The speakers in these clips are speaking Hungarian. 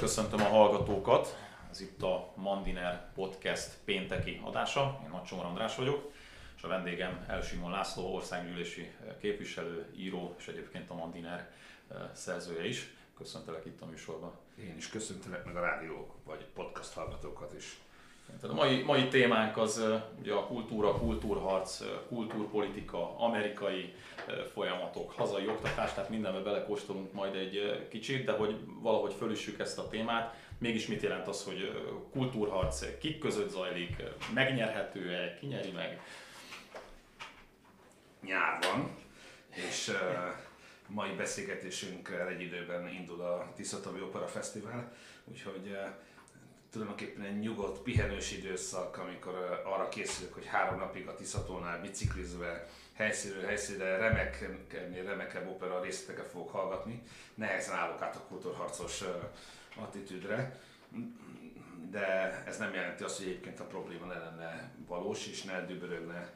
köszöntöm a hallgatókat. Ez itt a Mandiner Podcast pénteki adása. Én Nagy Csomor András vagyok, és a vendégem Elsimon László, országgyűlési képviselő, író, és egyébként a Mandiner eh, szerzője is. Köszöntelek itt a műsorban. Én is köszöntelek meg a rádió vagy podcast hallgatókat is. Tehát a mai, mai témánk az ugye a kultúra, kultúrharc, kultúrpolitika, amerikai folyamatok, hazai oktatás, tehát mindenbe belekóstolunk majd egy kicsit, de hogy valahogy fölüssük ezt a témát, mégis mit jelent az, hogy kultúrharc kik között zajlik, megnyerhető-e, ki nyeri meg? Nyár van, és mai beszélgetésünkkel egy időben indul a Tiszatavi Opera Fesztivál, úgyhogy tulajdonképpen egy nyugodt, pihenős időszak, amikor arra készülök, hogy három napig a Tiszatónál biciklizve helyszínről helyszínre remeknél remekebb opera részleteket fogok hallgatni. Nehezen állok át a kultúrharcos attitűdre, de ez nem jelenti azt, hogy egyébként a probléma ne lenne valós és ne dübörögne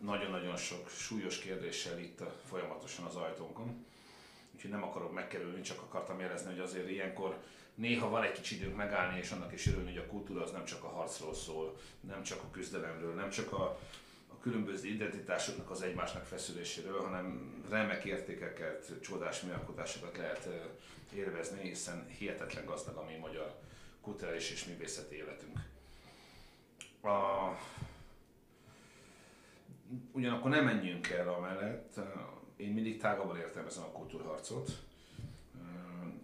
nagyon-nagyon sok súlyos kérdéssel itt folyamatosan az ajtónkon. Úgyhogy nem akarok megkerülni, csak akartam jelezni, hogy azért ilyenkor néha van egy kicsi időnk megállni, és annak is örülni, hogy a kultúra az nem csak a harcról szól, nem csak a küzdelemről, nem csak a, a különböző identitásoknak az egymásnak feszüléséről, hanem remek értékeket, csodás műalkotásokat lehet élvezni, hiszen hihetetlen gazdag a mi magyar kulturális és művészeti életünk. A... Ugyanakkor nem menjünk el amellett, én mindig tágabban értelmezem a kultúrharcot,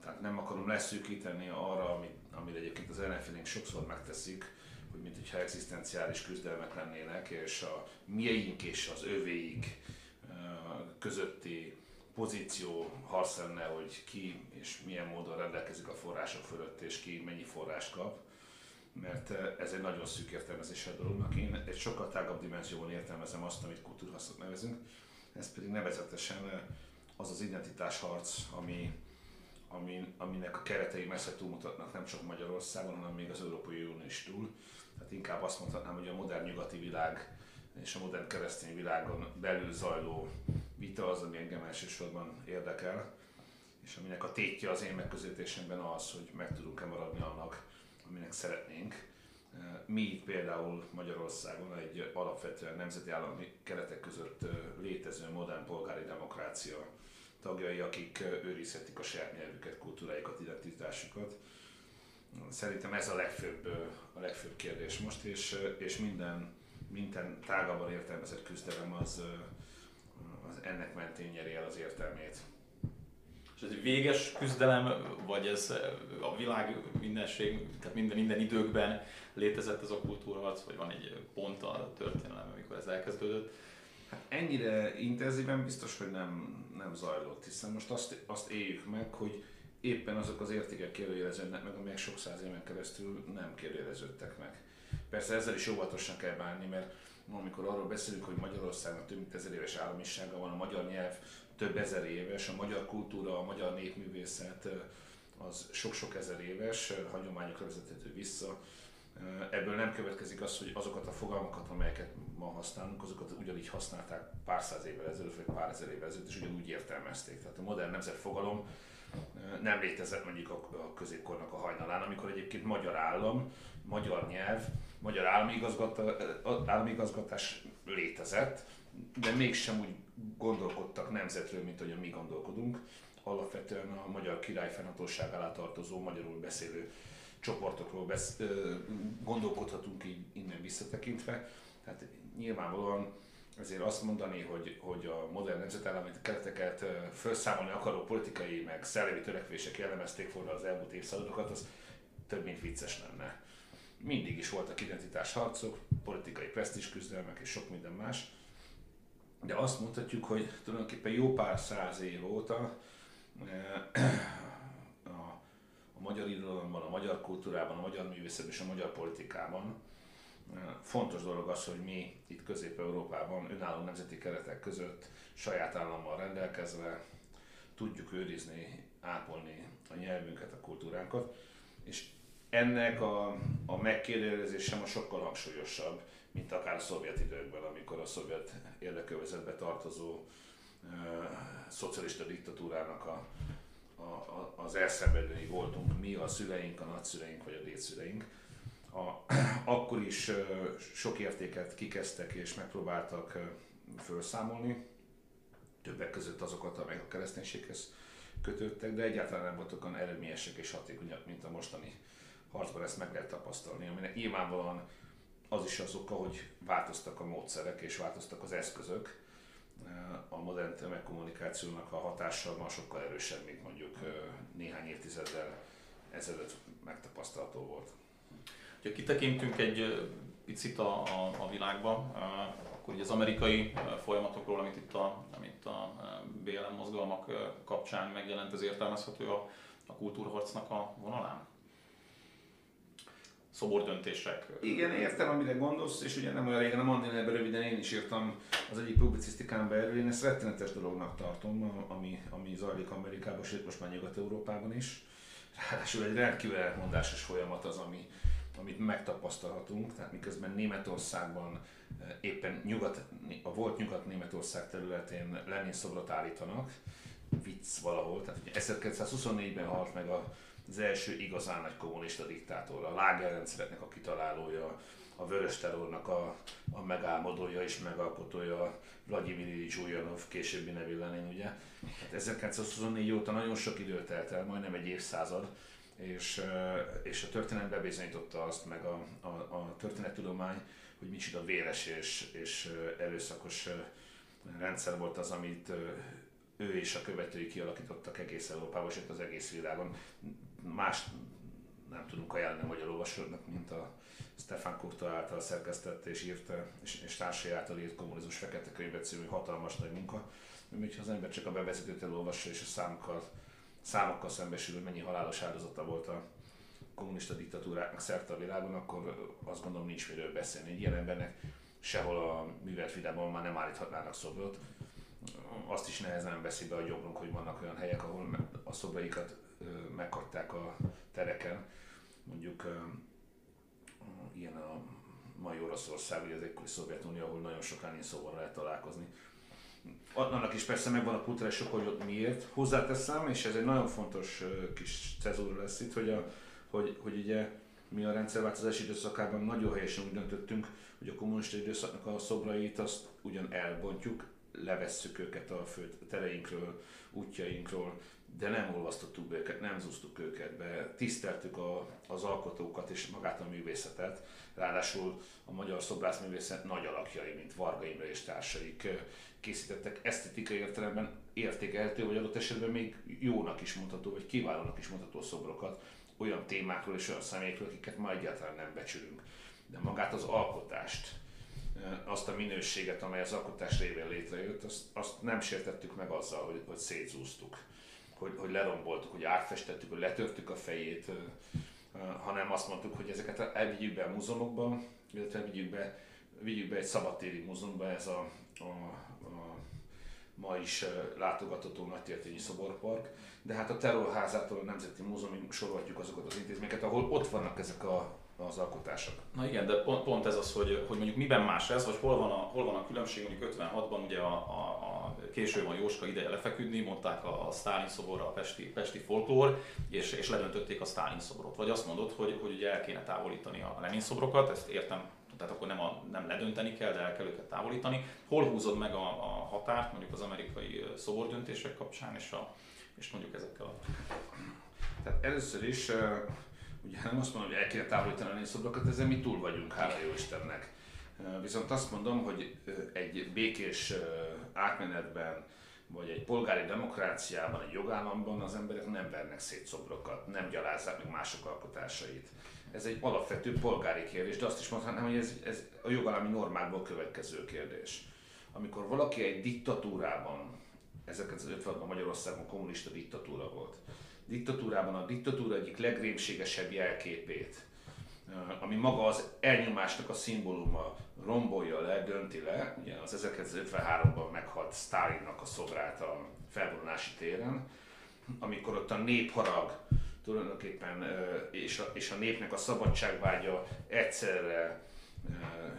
tehát nem akarom leszűkíteni arra, amit, amit egyébként az ellenfélénk sokszor megteszik, hogy mint hogyha egzisztenciális küzdelmek lennének, és a mieink és az övéik közötti pozíció harc lenne, hogy ki és milyen módon rendelkezik a források fölött, és ki mennyi forrást kap. Mert ez egy nagyon szűk értelmezése a dolognak. Én egy sokkal tágabb dimenzióban értelmezem azt, amit kultúrhasznak nevezünk. Ez pedig nevezetesen az az identitásharc, ami, ami, aminek a keretei messze túlmutatnak nem csak Magyarországon, hanem még az Európai Unió is túl. Tehát inkább azt mondhatnám, hogy a modern nyugati világ és a modern keresztény világon belül zajló vita az, ami engem elsősorban érdekel, és aminek a tétje az én megközelítésemben az, hogy meg tudunk-e maradni annak, aminek szeretnénk. Mi itt például Magyarországon egy alapvetően nemzeti állami keretek között létező modern polgári demokrácia tagjai, akik őrizhetik a saját nyelvüket, kultúráikat, identitásukat. Szerintem ez a legfőbb, a legfőbb kérdés most, és, és minden, minden tágabban értelmezett küzdelem az, az ennek mentén nyeri el az értelmét. És ez egy véges küzdelem, vagy ez a világ mindenség, tehát minden, minden időkben létezett ez a kultúrharc, vagy van egy pont a történelem, amikor ez elkezdődött? Hát ennyire intenzíven biztos, hogy nem, nem zajlott, hiszen most azt, azt éljük meg, hogy éppen azok az értékek kérdőjeleződnek meg, amelyek sok száz éven keresztül nem kérdőjeleződtek meg. Persze ezzel is óvatosan kell bánni, mert amikor arról beszélünk, hogy Magyarországnak több mint ezer éves államisága van, a magyar nyelv több ezer éves, a magyar kultúra, a magyar népművészet az sok-sok ezer éves, hagyományokra vezethető vissza, Ebből nem következik az, hogy azokat a fogalmakat, amelyeket ma használunk, azokat ugyanígy használták pár száz évvel ezelőtt, vagy pár ezer évvel ezelőtt, és ugyanúgy értelmezték. Tehát a modern nemzetfogalom nem létezett mondjuk a középkornak a hajnalán, amikor egyébként magyar állam, magyar nyelv, magyar államigazgatás létezett, de mégsem úgy gondolkodtak nemzetről, mint ahogyan mi gondolkodunk. Alapvetően a magyar király fennhatóság alá tartozó, magyarul beszélő csoportokról besz, gondolkodhatunk így innen visszatekintve. Tehát nyilvánvalóan ezért azt mondani, hogy, hogy a modern nemzetállami kereteket felszámolni akaró politikai meg szellemi törekvések jellemezték volna az elmúlt évszázadokat, az több mint vicces lenne. Mindig is voltak identitásharcok, politikai presztis küzdelmek és sok minden más, de azt mondhatjuk, hogy tulajdonképpen jó pár száz év óta a magyar irodalomban, a magyar kultúrában, a magyar művészetben és a magyar politikában. Fontos dolog az, hogy mi itt Közép-Európában önálló nemzeti keretek között saját állammal rendelkezve tudjuk őrizni, ápolni a nyelvünket, a kultúránkat, és ennek a, a megkérdezése most sokkal hangsúlyosabb, mint akár a szovjet időkben, amikor a szovjet érdekövezetbe tartozó uh, szocialista diktatúrának a a, a, az elszenvedői voltunk mi, a szüleink, a nagyszüleink vagy a dédszüleink. A, akkor is sok értéket kikezdtek és megpróbáltak felszámolni, többek között azokat, amelyek a kereszténységhez kötődtek, de egyáltalán nem voltak olyan eredményesek és hatékonyak, mint a mostani harcban ezt meg lehet tapasztalni, aminek nyilvánvalóan az is az oka, hogy változtak a módszerek és változtak az eszközök. A modern tömegkommunikációnak a hatása ma sokkal erősebb, mint mondjuk néhány évtizeddel ezelőtt megtapasztalható volt. Ha kitekintünk egy picit a, a, a világba, akkor ugye az amerikai folyamatokról, amit itt a, amit a BLM mozgalmak kapcsán megjelent, ez értelmezhető a, a kultúrharcnak a vonalán? Szobordöntések. Igen, értem, amire gondolsz, és ugye nem olyan régen, nem annyi ebben röviden én is írtam az egyik publicisztikán belül, én ezt rettenetes dolognak tartom, ami, ami zajlik Amerikában, sőt most már Nyugat-Európában is. Ráadásul egy rendkívül elmondásos folyamat az, ami, amit megtapasztalhatunk, tehát miközben Németországban eh, éppen nyugat, a volt Nyugat-Németország területén Lenin szobrot állítanak, vicc valahol, tehát ugye 1924-ben halt meg a az első igazán nagy kommunista diktátor, a lágerrendszereknek a kitalálója, a vörös terrornak a, a megálmodója és megalkotója, Vladimir Ilyich Ulyanov, későbbi nevű Lenin, ugye. Hát 1924 óta nagyon sok idő telt el, majdnem egy évszázad, és, és a történet bebizonyította azt, meg a, a, a történettudomány, hogy micsoda véres és, és erőszakos rendszer volt az, amit ő és a követői kialakítottak egész Európában, sőt az egész világon más nem tudunk ajánlani a magyar olvasóknak, mint a Stefan Kurta által szerkesztett és írt, és, és társai által írt kommunizmus fekete könyvet című hatalmas nagy munka. Úgyhogy az ember csak a bevezetőt elolvassa és a számokkal, számokkal szembesül, mennyi halálos áldozata volt a kommunista diktatúráknak szerte a világon, akkor azt gondolom nincs miről beszélni. Egy ilyen embernek sehol a művelt vidában már nem állíthatnának szobrot. Azt is nehezen veszi be a jobbunk, hogy vannak olyan helyek, ahol a szobraikat meghagyták a tereken. Mondjuk ilyen a mai Oroszország, vagy az ekkori Szovjetunió, ahol nagyon sok Lenin szóval lehet találkozni. Annak is persze megvan a kulturális hogy ott miért. Hozzáteszem, és ez egy nagyon fontos kis cezúra lesz itt, hogy, a, hogy, hogy ugye mi a rendszerváltozás időszakában nagyon helyesen úgy döntöttünk, hogy a kommunista időszaknak a szobrait azt ugyan elbontjuk, levesszük őket a fő tereinkről, útjainkról, de nem olvasztottuk be őket, nem zúztuk őket be, tiszteltük a, az alkotókat és magát a művészetet. Ráadásul a magyar szobrászművészet nagy alakjai, mint Varga Imre és társaik készítettek esztetikai értelemben értékelhető, vagy adott esetben még jónak is mondható, vagy kiválónak is mondható szobrokat olyan témákról és olyan személyekről, akiket ma egyáltalán nem becsülünk. De magát az alkotást, azt a minőséget, amely az alkotás révén létrejött, azt, azt nem sértettük meg azzal, hogy, hogy szétszúztuk hogy, hogy leromboltuk, hogy átfestettük, hogy letörtük a fejét, hanem azt mondtuk, hogy ezeket elvigyük be a múzeumokba, illetve vigyük be, vigyük be egy szabadtéri múzeumba, ez a, a, a ma is látogatható nagytértényi szoborpark, de hát a terrorházától a Nemzeti Múzeumig sorolhatjuk azokat az intézményeket, ahol ott vannak ezek a az alkotások. Na igen, de pont, pont ez az, hogy, hogy mondjuk miben más ez, vagy hol van a, hol van a különbség, mondjuk 56-ban ugye a, a, a késő van Jóska ideje lefeküdni, mondták a, a Stalin szoborra a pesti, pesti folklór, és, és ledöntötték a Stalin szobrot. Vagy azt mondod, hogy, hogy ugye el kéne távolítani a Lenin szobrokat, ezt értem, tehát akkor nem, a, nem ledönteni kell, de el kell őket távolítani. Hol húzod meg a, a határt mondjuk az amerikai szobordöntések kapcsán, és, a, és mondjuk ezekkel a... Tehát először is Ugye nem azt mondom, hogy el kéne távolítani a szobrokat, ezzel mi túl vagyunk, hála jó Istennek. Viszont azt mondom, hogy egy békés átmenetben, vagy egy polgári demokráciában, egy jogállamban az emberek nem vernek szét szobrokat, nem gyalázzák meg mások alkotásait. Ez egy alapvető polgári kérdés, de azt is mondhatnám, hogy ez, ez a jogállami normákból következő kérdés. Amikor valaki egy diktatúrában, ezeket az 56-ban Magyarországon kommunista diktatúra volt, diktatúrában a diktatúra egyik legrémségesebb jelképét, ami maga az elnyomásnak a szimbóluma rombolja le, dönti le. Ugye az 1953-ban meghalt Stalinnak a szobrát a felvonulási téren, amikor ott a népharag tulajdonképpen és a, és a népnek a szabadságvágya egyszerre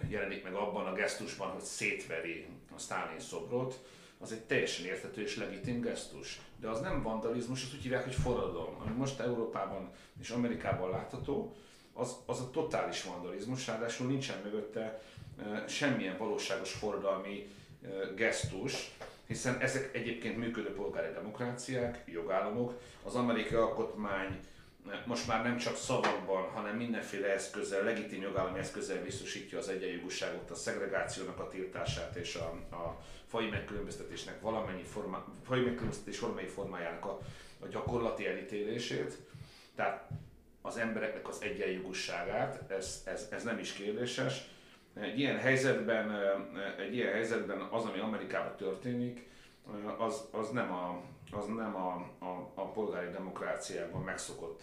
jelenik meg abban a gesztusban, hogy szétveri a Stalin szobrot, az egy teljesen érthető és legitim gesztus. De az nem vandalizmus, azt úgy hívják, hogy forradalom. Ami most Európában és Amerikában látható, az, az a totális vandalizmus, ráadásul nincsen mögötte semmilyen valóságos forradalmi gesztus, hiszen ezek egyébként működő polgári demokráciák, jogállamok, az amerikai alkotmány most már nem csak szavakban, hanem mindenféle eszközzel, legitim jogállami eszközzel biztosítja az egyenjogúságot, a szegregációnak a tiltását és a, a fai megkülönböztetésnek valamennyi forma, fai megkülönböztetés formai formájának a, a gyakorlati elítélését. Tehát az embereknek az egyenjogúságát, ez, ez, ez nem is kérdéses. Egy ilyen helyzetben, egy ilyen helyzetben az, ami Amerikában történik, az, az nem, a, az nem a, a, a polgári demokráciában megszokott,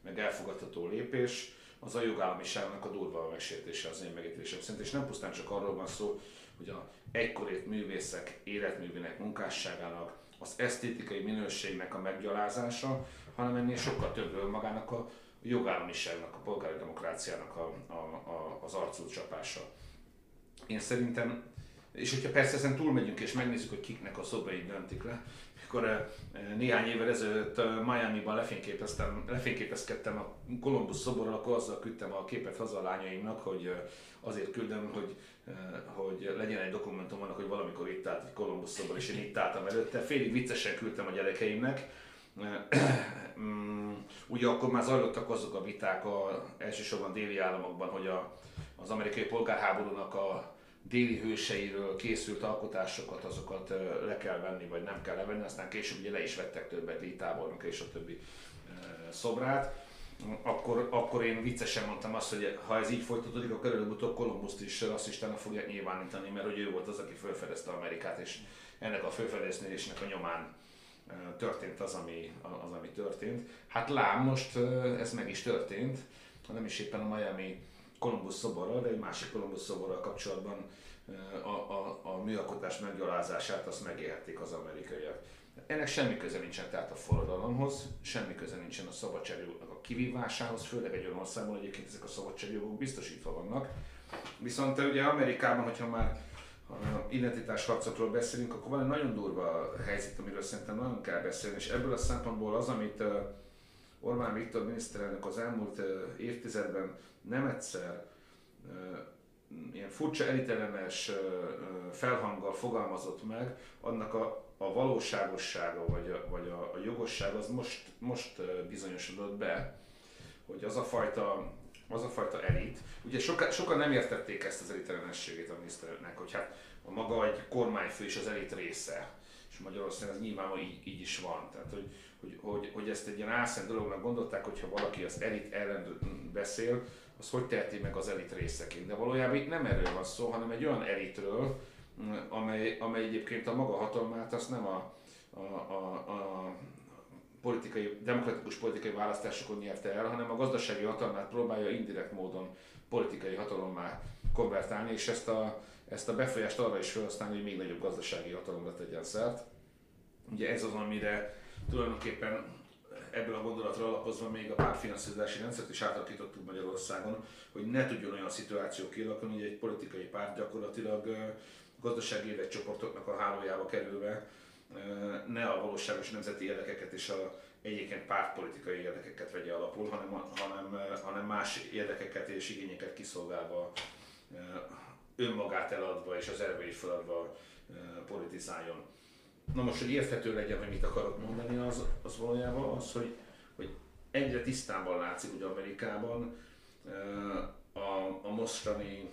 meg elfogadható lépés, az a jogállamiságnak a durva megsértése az én megítélésem szerint. És nem pusztán csak arról van szó, hogy a egykorét művészek életművének munkásságának, az esztétikai minőségnek a meggyalázása, hanem ennél sokkal többről magának a jogállamiságnak, a polgári demokráciának a, a, a, az arcú csapása. Én szerintem, és hogyha persze ezen túlmegyünk és megnézzük, hogy kiknek a szobai döntik le, mikor eh, néhány évvel ezelőtt eh, Miami-ban lefényképeztem, lefényképezkedtem a Columbus szoborral, akkor azzal küldtem a képet haza a lányaimnak, hogy eh, azért küldöm, hogy, hogy legyen egy dokumentum annak, hogy valamikor itt állt egy Columbus szobor, és én itt álltam előtte. Félig viccesen küldtem a gyerekeimnek, Mm, ugye akkor már zajlottak azok a viták a, elsősorban déli államokban, hogy a, az amerikai polgárháborúnak a déli hőseiről készült alkotásokat, azokat le kell venni, vagy nem kell levenni, aztán később ugye le is vettek többet, Lee és a többi szobrát. Akkor, akkor én viccesen mondtam azt, hogy ha ez így folytatódik, akkor előbb-utóbb Kolumbuszt is rasszistának fogják nyilvánítani, mert hogy ő volt az, aki felfedezte Amerikát, és ennek a felfedezésnek a nyomán történt az ami, az, ami történt. Hát lám, most ez meg is történt, nem is éppen a Miami Columbus szoborral, de egy másik Columbus szoborral kapcsolatban a, a, a műalkotás meggyalázását azt megélhették az amerikaiak. Ennek semmi köze nincsen tehát a forradalomhoz, semmi köze nincsen a szabadságjogoknak a kivívásához, főleg egy olyan országban egyébként ezek a szabadságjogok biztosítva vannak. Viszont ugye Amerikában, hogyha már identitásharcokról beszélünk, akkor van egy nagyon durva helyzet, amiről szerintem nagyon kell beszélni, és ebből a szempontból az, amit Orbán Viktor miniszterelnök az elmúlt évtizedben nem egyszer ilyen furcsa elitellenes felhanggal fogalmazott meg, annak a, a valóságossága vagy a, vagy a, a jogosság az most, most bizonyosodott be, hogy az a fajta az a fajta elit. Ugye soka, sokan nem értették ezt az elitellenességét a miniszternek, hogy hát a maga egy kormányfő is az elit része. És Magyarországon ez nyilván így, így is van. Tehát, hogy, hogy, hogy, hogy ezt egy ilyen álszent dolognak gondolták, hogyha valaki az elit ellen beszél, az hogy teheti meg az elit részeként. De valójában itt nem erről van szó, hanem egy olyan elitről, amely, amely egyébként a maga hatalmát azt nem a, a, a, a politikai, demokratikus politikai választásokon nyerte el, hanem a gazdasági hatalmát próbálja indirekt módon politikai hatalommá konvertálni, és ezt a, ezt a befolyást arra is felhasználni, hogy még nagyobb gazdasági hatalomra tegyen szert. Ugye ez az, amire tulajdonképpen ebből a gondolatra alapozva még a pártfinanszírozási rendszert is átalakítottuk Magyarországon, hogy ne tudjon olyan szituáció kialakulni, hogy egy politikai párt gyakorlatilag gazdasági érdekcsoportoknak a hálójába kerülve ne a valóságos nemzeti érdekeket és a egyébként pártpolitikai érdekeket vegye alapul, hanem, hanem, hanem más érdekeket és igényeket kiszolgálva, önmagát eladva és az erveit feladva politizáljon. Na most, hogy érthető legyen, hogy mit akarok mondani, az, az valójában az, hogy, hogy egyre tisztában látszik, hogy Amerikában a, a mostani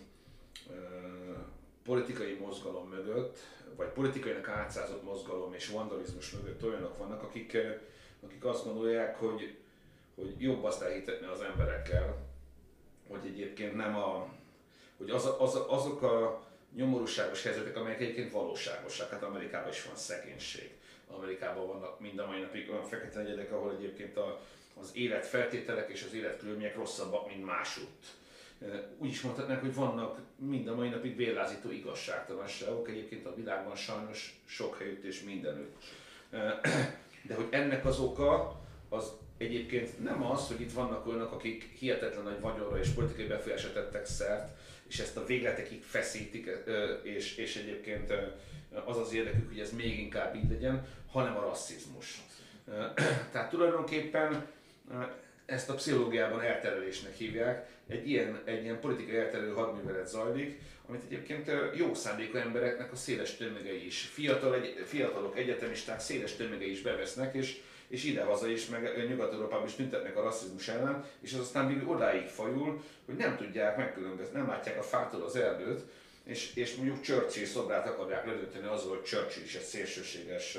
politikai mozgalom mögött vagy politikainak átszázott mozgalom és vandalizmus mögött olyanok vannak, akik, akik azt gondolják, hogy, hogy jobb azt elhitetni az emberekkel, hogy egyébként nem a, hogy az, az, azok a nyomorúságos helyzetek, amelyek egyébként valóságosak. Hát Amerikában is van szegénység. Amerikában vannak mind a mai napig olyan fekete egyedek, ahol egyébként a, az életfeltételek és az életkörülmények rosszabbak, mint másutt úgy is mondhatnánk, hogy vannak mind a mai napig vérlázító igazságtalanságok, egyébként a világban sajnos sok helyütt és mindenütt. De hogy ennek az oka, az, egyébként nem az, hogy itt vannak olyanok, akik hihetetlen nagy vagyonra és politikai befolyásra tettek szert, és ezt a végletekig feszítik, és, és egyébként az az érdekük, hogy ez még inkább így legyen, hanem a rasszizmus. Tehát tulajdonképpen ezt a pszichológiában elterelésnek hívják. Egy ilyen, egy ilyen politikai elterelő hadművelet zajlik, amit egyébként jó szándékú embereknek a széles tömegei is, fiatal, egy, fiatalok, egyetemisták széles tömegei is bevesznek, és, és idehaza is, meg Nyugat-Európában is tüntetnek a rasszizmus ellen, és az aztán még odáig fajul, hogy nem tudják megkülönbözni, nem látják a fától az erdőt, és, és mondjuk Churchill szobrát akarják ledönteni azzal, hogy Churchill is egy szélsőséges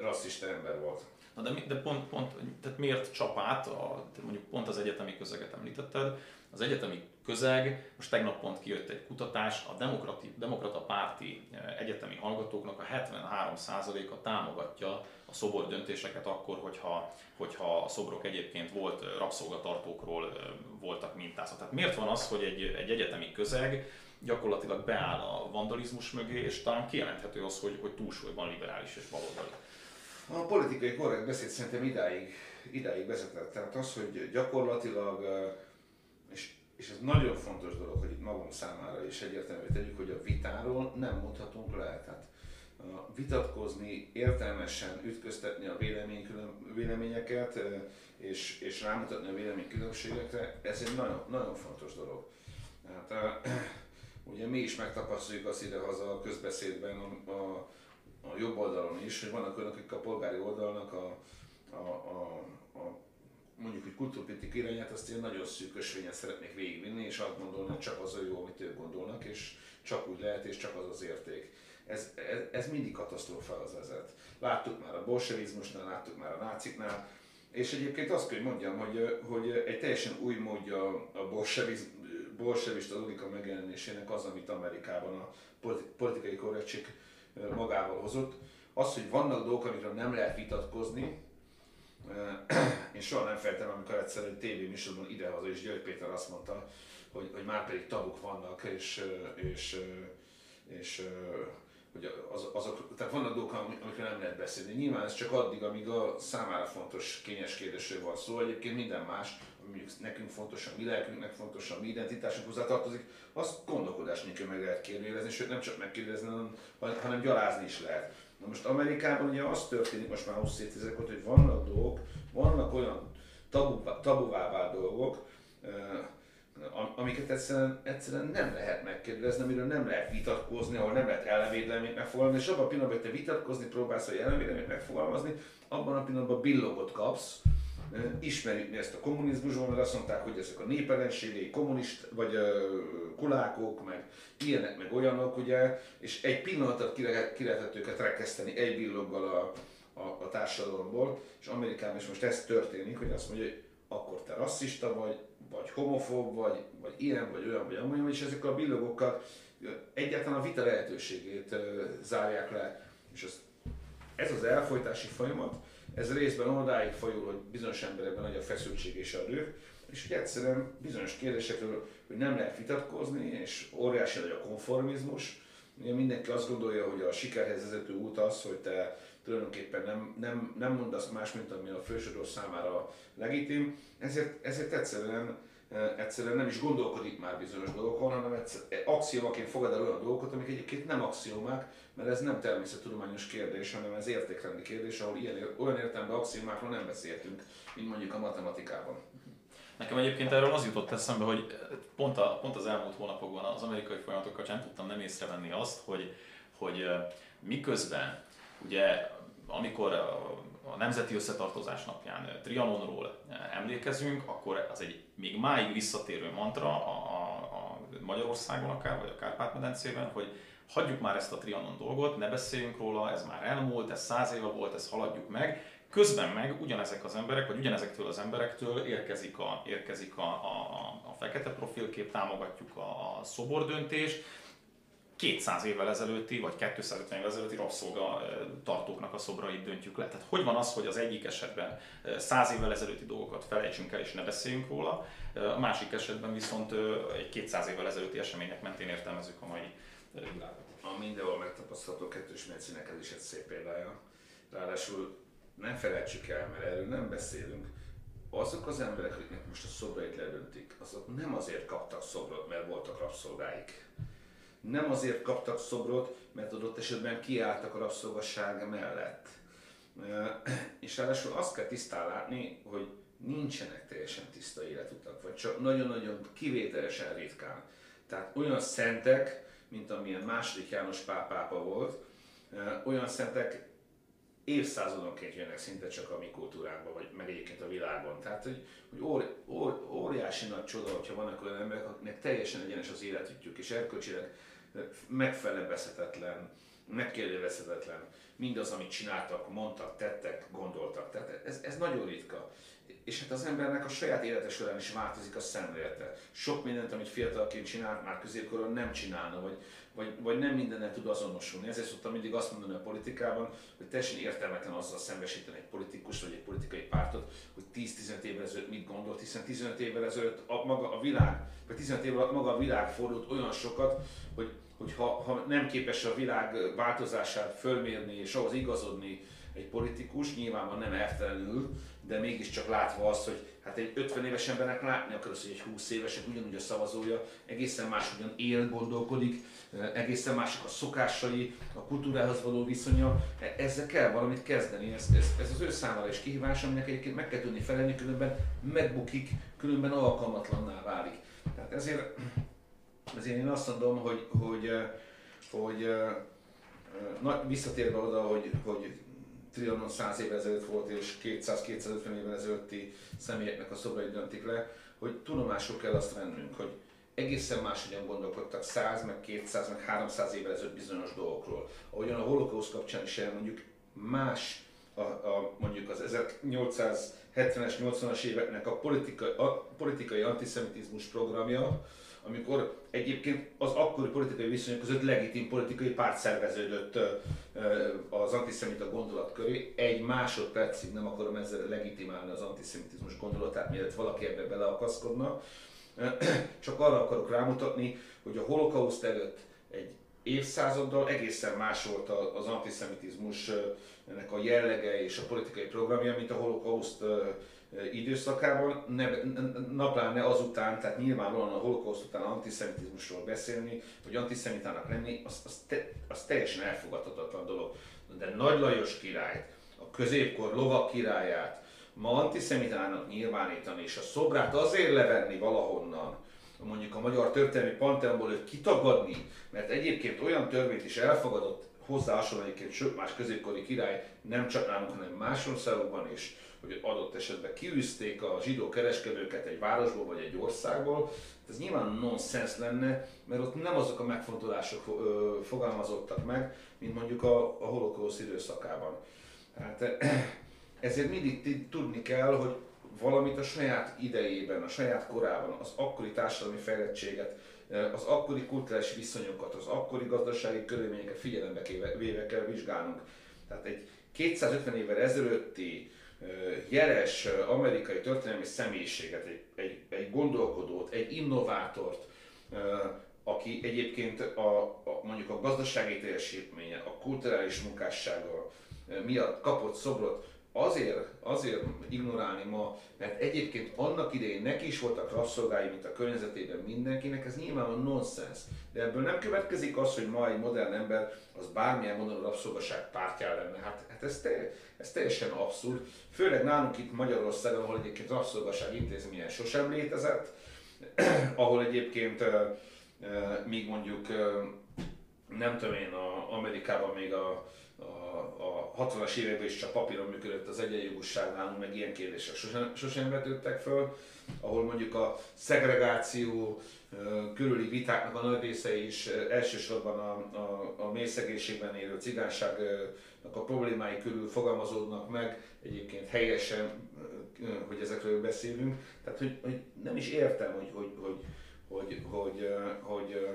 rasszista ember volt. Na de, de pont, pont, tehát miért csap át, a, mondjuk pont az egyetemi közeget említetted, az egyetemi közeg, most tegnap pont kijött egy kutatás, a demokrati, demokrata párti egyetemi hallgatóknak a 73%-a támogatja a szobor döntéseket akkor, hogyha, hogyha a szobrok egyébként volt rabszolgatartókról voltak mintázat. Tehát miért van az, hogy egy, egy egyetemi közeg gyakorlatilag beáll a vandalizmus mögé, és talán kijelenthető az, hogy, hogy túlsúlyban liberális és baloldali. A politikai korrekt beszéd szerintem idáig, idáig vezetett. Tehát az, hogy gyakorlatilag, és, és ez nagyon fontos dolog, hogy itt magunk számára is egyértelmű tegyük, hogy a vitáról nem mondhatunk le. Tehát vitatkozni, értelmesen ütköztetni a véleményeket, és, és rámutatni a véleménykülönbségekre, ez egy nagyon, nagyon fontos dolog. Tehát, ugye mi is megtapasztaljuk azt idehaza a közbeszédben, a, a, a jobb oldalon is, hogy vannak olyanok, akik a polgári oldalnak a, a, a, a mondjuk, hogy kultúrpolitik irányát, azt én nagyon szűk ösvényen szeretnék végigvinni, és azt gondolni, hogy csak az a jó, amit ők gondolnak, és csak úgy lehet, és csak az az érték. Ez, ez, ez mindig katasztrófához vezet. Láttuk már a bolsevizmusnál, láttuk már a náciknál, és egyébként azt kell, hogy mondjam, hogy, hogy egy teljesen új módja a bolsevista logika megjelenésének az, amit Amerikában a politikai korrektség magával hozott. Az, hogy vannak dolgok, amikről nem lehet vitatkozni, én soha nem feltem, amikor egyszer egy tévéműsorban idehaza és György Péter azt mondta, hogy, hogy már pedig tabuk vannak, és, és, és hogy az, azok, tehát vannak dolgok, amikről nem lehet beszélni. Nyilván ez csak addig, amíg a számára fontos, kényes kérdésről van szó. Egyébként minden más, ami nekünk fontos, a mi lelkünknek fontos, a mi identitásunk hozzátartozik, azt gondolkodás nélkül meg lehet kérdezni, sőt nem csak megkérdezni, hanem, gyalázni is lehet. Na most Amerikában ugye az történik most már 20 évtizedek hogy vannak dolgok, vannak olyan tabu, tabuvá vált dolgok, amiket egyszerűen, egyszerűen nem lehet megkérdezni, amiről nem lehet vitatkozni, ahol nem lehet ellenvédelmét megfogalmazni, és abban a pillanatban, hogy te vitatkozni próbálsz, hogy ellenvédelmét megfogalmazni, abban a pillanatban billogot kapsz, ismerjük mi ezt a kommunizmusban, mert azt mondták, hogy ezek a népelenségei, kommunist, vagy uh, kulákok, meg ilyenek, meg olyanok, ugye, és egy pillanatot ki, lehet, ki lehetett őket rekeszteni egy villoggal a, a, a társadalomból, és Amerikában is most ez történik, hogy azt mondja, hogy akkor te rasszista vagy, vagy homofób, vagy, vagy ilyen, vagy olyan, vagy amolyan, és ezek a billogokkal egyáltalán a vita lehetőségét zárják le. És az, ez az elfolytási folyamat, ez részben odáig fajul, hogy bizonyos emberekben nagy a feszültség és a rög, és hogy egyszerűen bizonyos kérdésekről, hogy nem lehet vitatkozni, és óriási nagy a konformizmus. Ugye mindenki azt gondolja, hogy a sikerhez vezető út az, hogy te tulajdonképpen nem, nem, nem mondasz más, mint ami a fősoros számára legitim, ezért, ezért egyszerűen, eh, egyszerűen nem is gondolkodik már bizonyos dolgokon, hanem egyszer, axiomaként fogad el olyan dolgokat, amik egyébként nem axiomák, mert ez nem természettudományos kérdés, hanem ez értékrendi kérdés, ahol ilyen, olyan értelemben axiomákról nem beszéltünk, mint mondjuk a matematikában. Nekem egyébként erről az jutott eszembe, hogy pont, a, pont az elmúlt hónapokban az amerikai folyamatok kapcsán tudtam nem észrevenni azt, hogy, hogy eh, miközben ugye amikor a, Nemzeti Összetartozás napján eh, Trianonról eh, emlékezünk, akkor az egy még máig visszatérő mantra a, a, a Magyarországon akár, vagy a Kárpát-medencében, hogy hagyjuk már ezt a Trianon dolgot, ne beszéljünk róla, ez már elmúlt, ez száz éve volt, ezt haladjuk meg. Közben meg ugyanezek az emberek, vagy ugyanezektől az emberektől érkezik a, érkezik a, a, a fekete profilkép, támogatjuk a, a szobordöntést, 200 évvel ezelőtti, vagy 250 évvel ezelőtti rabszolga tartóknak a szobrait döntjük le. Tehát hogy van az, hogy az egyik esetben 100 évvel ezelőtti dolgokat felejtsünk el és ne beszéljünk róla, a másik esetben viszont egy 200 évvel ezelőtti események mentén értelmezzük a mai világot. A mindenhol megtapasztalható kettős mércének ez is egy szép példája. Ráadásul nem felejtsük el, mert erről nem beszélünk, azok az emberek, akiknek most a szobrait ledöntik, azok nem azért kaptak szobrot, mert voltak rabszolgáik. Nem azért kaptak szobrot, mert adott esetben kiálltak a rabszolgasság mellett. És ráadásul azt kell tisztán látni, hogy nincsenek teljesen tiszta életutak, vagy csak nagyon-nagyon kivételesen ritkán. Tehát olyan szentek, mint amilyen második János pápápa volt, olyan szentek évszázadonként jönnek szinte csak a mi kultúránkban, vagy meg egyébként a világon. Tehát, hogy, hogy óri, óri, óriási nagy csoda, hogyha vannak olyan emberek, akiknek teljesen egyenes az életütjük, és erkölcsileg megfelebezhetetlen, megkérdőjelezhetetlen mindaz, amit csináltak, mondtak, tettek, gondoltak. Tehát ez, ez nagyon ritka és hát az embernek a saját élete során is változik a szemlélete. Sok mindent, amit fiatalként csinált, már középkoron nem csinálna, vagy, vagy, vagy nem mindennel tud azonosulni. Ezért szoktam mindig azt mondani a politikában, hogy teljesen értelmetlen azzal szembesíteni egy politikus vagy egy politikai pártot, hogy 10-15 évvel ezelőtt mit gondolt, hiszen 15 évvel ezelőtt a, maga a világ, vagy 15 évvel maga a világ fordult olyan sokat, hogy, hogy ha, ha nem képes a világ változását fölmérni és ahhoz igazodni egy politikus, nyilvánvalóan nem eltelenül, de mégiscsak látva azt, hogy hát egy 50 éves embernek látni akar hogy egy 20 évesek ugyanúgy a szavazója egészen máshogyan él, gondolkodik, egészen mások a szokásai, a kultúrához való viszonya, e, ezzel kell valamit kezdeni. Ez, ez, ez az ő számára is kihívás, aminek egyébként meg kell tudni felelni, különben megbukik, különben alkalmatlanná válik. Tehát ezért, ezért én azt mondom, hogy, hogy, hogy, hogy na, visszatérve oda, hogy, hogy Trianon 100 évvel ezelőtt volt, és 200-250 évvel ezelőtti személyeknek a szobrai döntik le, hogy tudomásul kell azt vennünk, hogy egészen máshogyan gondolkodtak 100, meg 200, meg 300 évvel ezelőtt bizonyos dolgokról. Ahogyan a holokauszt kapcsán is elmondjuk, más a, a, mondjuk az 1870-es, 80-as éveknek a politikai, a politikai antiszemitizmus programja, amikor egyébként az akkori politikai viszonyok között legitim politikai párt szerveződött az antiszemita gondolat köré. Egy másodpercig nem akarom ezzel legitimálni az antiszemitizmus gondolatát, mielőtt valaki ebbe beleakaszkodna. Csak arra akarok rámutatni, hogy a holokauszt előtt egy évszázaddal egészen más volt az antiszemitizmus ennek a jellege és a politikai programja, mint a holokauszt időszakában, ne, napláne azután, tehát nyilvánvalóan a holokauszt után antiszemitizmusról beszélni, vagy antiszemitának lenni, az, az, te, az teljesen elfogadhatatlan dolog. De Nagy Lajos királyt, a középkor lovak királyát ma antiszemitának nyilvánítani, és a szobrát azért levenni valahonnan, mondjuk a magyar történelmi panteonból őt kitagadni, mert egyébként olyan törvényt is elfogadott hozzá hasonló egyébként sok más középkori király, nem csak nálunk, hanem más országokban is, hogy adott esetben kiűzték a zsidó kereskedőket egy városból vagy egy országból, ez nyilván nonsens lenne, mert ott nem azok a megfontolások fogalmazottak meg, mint mondjuk a, a holokausz időszakában. Hát, ezért mindig tudni kell, hogy valamit a saját idejében, a saját korában, az akkori társadalmi fejlettséget, az akkori kulturális viszonyokat, az akkori gazdasági körülményeket figyelembe véve kell vizsgálnunk. Tehát egy 250 évvel ezelőtti jeles amerikai történelmi személyiséget, egy, egy, egy gondolkodót, egy innovátort, aki egyébként a, a, mondjuk a gazdasági teljesítménye, a kulturális munkássága miatt kapott szobrot, azért, azért ignorálni ma, mert egyébként annak idején neki is voltak rabszolgái, mint a környezetében mindenkinek, ez nyilvánvalóan nonsens. De ebből nem következik az, hogy ma egy modern ember az bármilyen módon a rabszolgaság pártján lenne. Hát, hát ez, te, ez teljesen abszurd. Főleg nálunk itt Magyarországon, ahol egyébként rabszolgaság intézménye sosem létezett, ahol egyébként míg mondjuk nem tudom én, a Amerikában még a a, a 60-as években is csak papíron működött az egyenjogúság nálunk, meg ilyen kérdések sosem, sosem vetődtek föl, ahol mondjuk a szegregáció körüli vitáknak a nagy része is elsősorban a, a, a mély szegénységben élő cigányságnak a problémái körül fogalmazódnak meg, egyébként helyesen, hogy ezekről beszélünk. Tehát, hogy, hogy nem is értem, hogy, hogy, hogy, hogy, hogy, hogy, hogy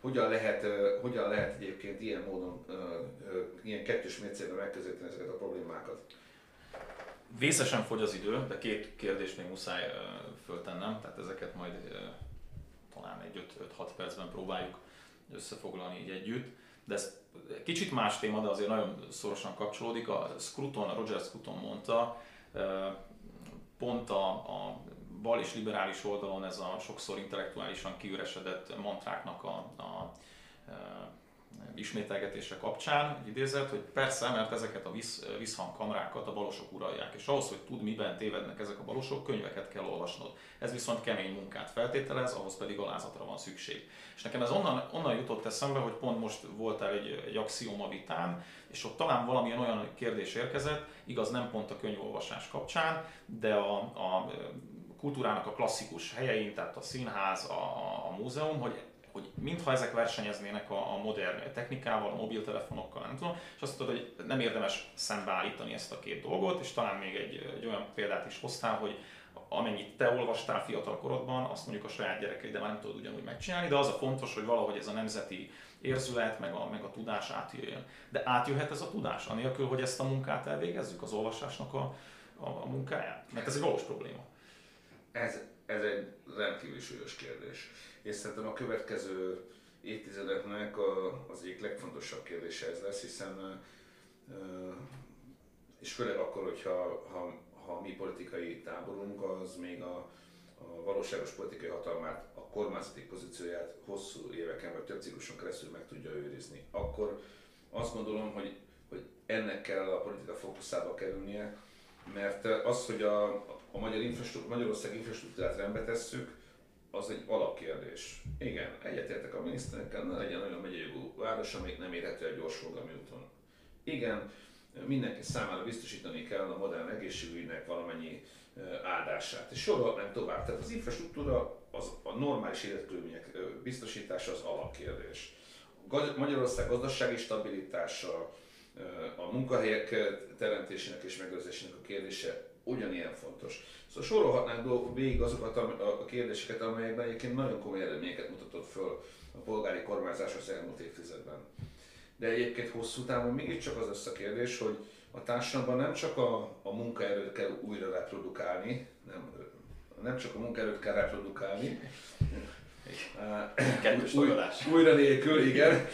hogyan lehet, hogyan lehet egyébként ilyen módon, ilyen kettős mércében megközelíteni ezeket a problémákat. Vészesen fogy az idő, de két kérdést még muszáj föltennem, tehát ezeket majd talán egy 5-6 percben próbáljuk összefoglalni így együtt. de ez kicsit más téma, de azért nagyon szorosan kapcsolódik. A Scruton, Roger Scruton mondta, pont a, a bal és liberális oldalon ez a sokszor intellektuálisan kiüresedett mantráknak a, a ismételgetése kapcsán egy idézet, hogy persze, mert ezeket a visz, visszhangkamrákat a balosok uralják, és ahhoz, hogy tud miben tévednek ezek a balosok, könyveket kell olvasnod. Ez viszont kemény munkát feltételez, ahhoz pedig alázatra van szükség. És nekem ez onnan, onnan jutott eszembe, hogy pont most voltál egy, egy axioma vitán, és ott talán valamilyen olyan kérdés érkezett, igaz nem pont a könyvolvasás kapcsán, de a, a kultúrának a klasszikus helyein, tehát a színház, a, a múzeum, hogy hogy mintha ezek versenyeznének a, a modern technikával, a mobiltelefonokkal, nem tudom, és azt tudod, hogy nem érdemes szembeállítani ezt a két dolgot, és talán még egy, egy olyan példát is hoztál, hogy amennyit te olvastál fiatal korodban, azt mondjuk a saját gyerekeid, de már nem tudod ugyanúgy megcsinálni, de az a fontos, hogy valahogy ez a nemzeti érzület, meg a, meg a tudás átjöjjön. De átjöhet ez a tudás, anélkül, hogy ezt a munkát elvégezzük, az olvasásnak a, a, a munkáját? Mert ez egy valós probléma. Ez, ez egy rendkívül súlyos kérdés. És szerintem a következő évtizedeknek a, az egyik legfontosabb kérdése ez lesz, hiszen és főleg akkor, hogyha ha, ha mi politikai táborunk az még a, a valóságos politikai hatalmát, a kormányzati pozícióját hosszú éveken vagy több cikluson keresztül meg tudja őrizni, akkor azt gondolom, hogy, hogy ennek kell a politika fókuszába kerülnie, mert az, hogy a, a Magyar infrastruktúra, Magyarország infrastruktúrát rendbe tesszük, az egy alapkérdés. Igen, egyetértek a miniszterekkel, ne legyen olyan megyei város, amelyik nem érhető egy gyorsforgalmi úton. Igen, mindenki számára biztosítani kell a modern egészségügynek valamennyi áldását. És sorolhatnám tovább. Tehát az infrastruktúra, az, a normális életkörülmények biztosítása az alapkérdés. Magyarország gazdasági stabilitása, a munkahelyek teremtésének és megőrzésének a kérdése ugyanilyen fontos. Szóval sorolhatnánk végig azokat a kérdéseket, amelyekben egyébként nagyon komoly eredményeket mutatott föl a polgári kormányzás az elmúlt évtizedben. De egyébként hosszú távon mégiscsak az lesz a kérdés, hogy a társadalomban nem csak a, a munkaerőt kell újra reprodukálni, nem, nem csak a munkaerőt kell reprodukálni, új, újra nélkül, igen.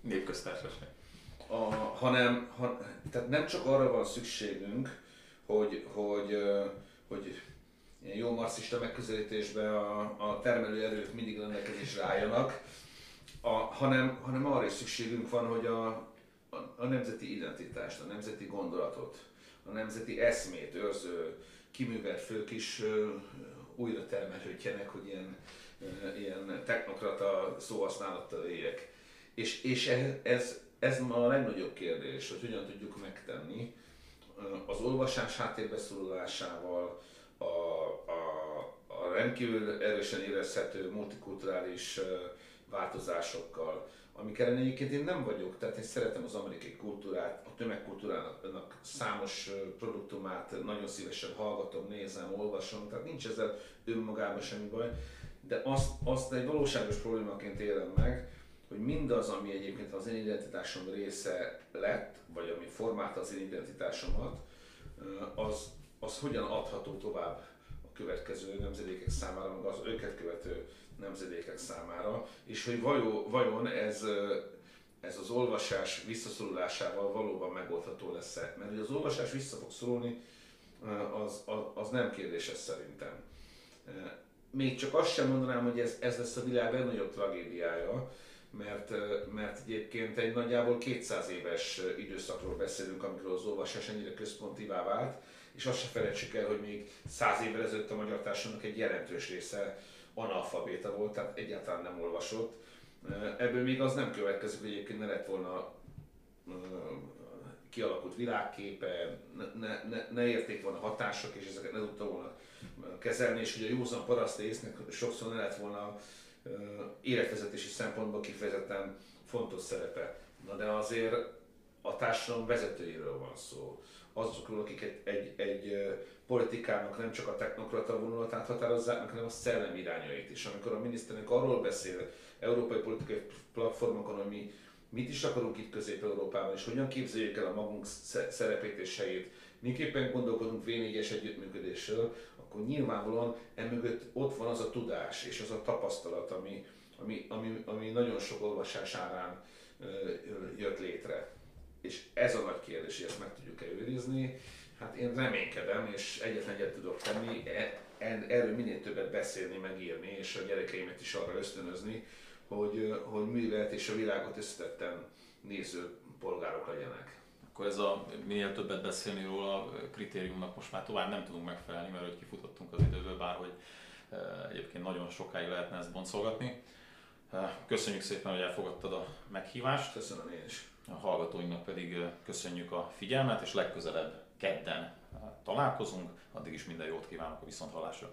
Népköztársaság. A, hanem, ha, tehát nem csak arra van szükségünk, hogy, hogy, hogy ilyen jó marxista megközelítésben a, a termelőerők mindig rendelkezésre álljanak, a, hanem, hanem arra is szükségünk van, hogy a, a, a nemzeti identitást, a nemzeti gondolatot, a nemzeti eszmét őrző, kiművelt fők is újra termelődjenek, hogy ilyen, ilyen technokrata szóhasználattal éljek. És, és ez, ez ma a legnagyobb kérdés, hogy hogyan tudjuk megtenni, az olvasás háttérbeszorulásával, a, a, a rendkívül erősen érezhető multikulturális változásokkal, amik ellen egyébként én nem vagyok, tehát én szeretem az amerikai kultúrát, a tömegkultúrának számos produktumát nagyon szívesen hallgatom, nézem, olvasom, tehát nincs ezzel önmagában semmi baj, de azt, azt egy valóságos problémaként élem meg, hogy mindaz, ami egyébként az én identitásom része lett, vagy ami formálta az én identitásomat, az, az hogyan adható tovább a következő nemzedékek számára, meg az őket követő nemzedékek számára, és hogy vajon, ez, ez az olvasás visszaszorulásával valóban megoldható lesz-e. Mert hogy az olvasás vissza fog szorulni, az, az, az nem kérdéses szerintem. Még csak azt sem mondanám, hogy ez, ez lesz a világ legnagyobb tragédiája, mert, mert egyébként egy nagyjából 200 éves időszakról beszélünk, amikor az olvasás ennyire központivá vált, és azt se felejtsük el, hogy még 100 évvel ezelőtt a magyar társadalomnak egy jelentős része analfabéta volt, tehát egyáltalán nem olvasott. Ebből még az nem következik, hogy egyébként ne lett volna kialakult világképe, ne, ne, ne érték volna hatások, és ezeket ne tudta volna kezelni, és hogy a józan paraszt észnek sokszor ne lett volna életvezetési szempontból kifejezetten fontos szerepe. Na de azért a társadalom vezetőiről van szó. Azokról, akik egy, egy, politikának nem csak a technokrata vonulatát határozzák hanem a szellemi irányait is. Amikor a miniszternek arról beszél európai politikai platformokon, hogy mi mit is akarunk itt Közép-Európában, és hogyan képzeljük el a magunk szerepét és helyét, miképpen gondolkodunk v együttműködésről, akkor nyilvánvalóan emögött ott van az a tudás és az a tapasztalat, ami, ami, ami, ami nagyon sok olvasás árán jött létre. És ez a nagy kérdés, hogy ezt meg tudjuk-e őrizni. Hát én reménykedem, és egyetlen egyet tudok tenni, e, erről minél többet beszélni, megírni, és a gyerekeimet is arra ösztönözni, hogy, hogy művelet és a világot összetetten néző polgárok legyenek. Akkor ez a minél többet beszélni róla kritériumnak most már tovább nem tudunk megfelelni, mert hogy kifutottunk az időből, bárhogy egyébként nagyon sokáig lehetne ezt boncolgatni. Köszönjük szépen, hogy elfogadtad a meghívást. Köszönöm én is. A hallgatóinknak pedig köszönjük a figyelmet, és legközelebb kedden találkozunk. Addig is minden jót kívánok a viszonthallásra.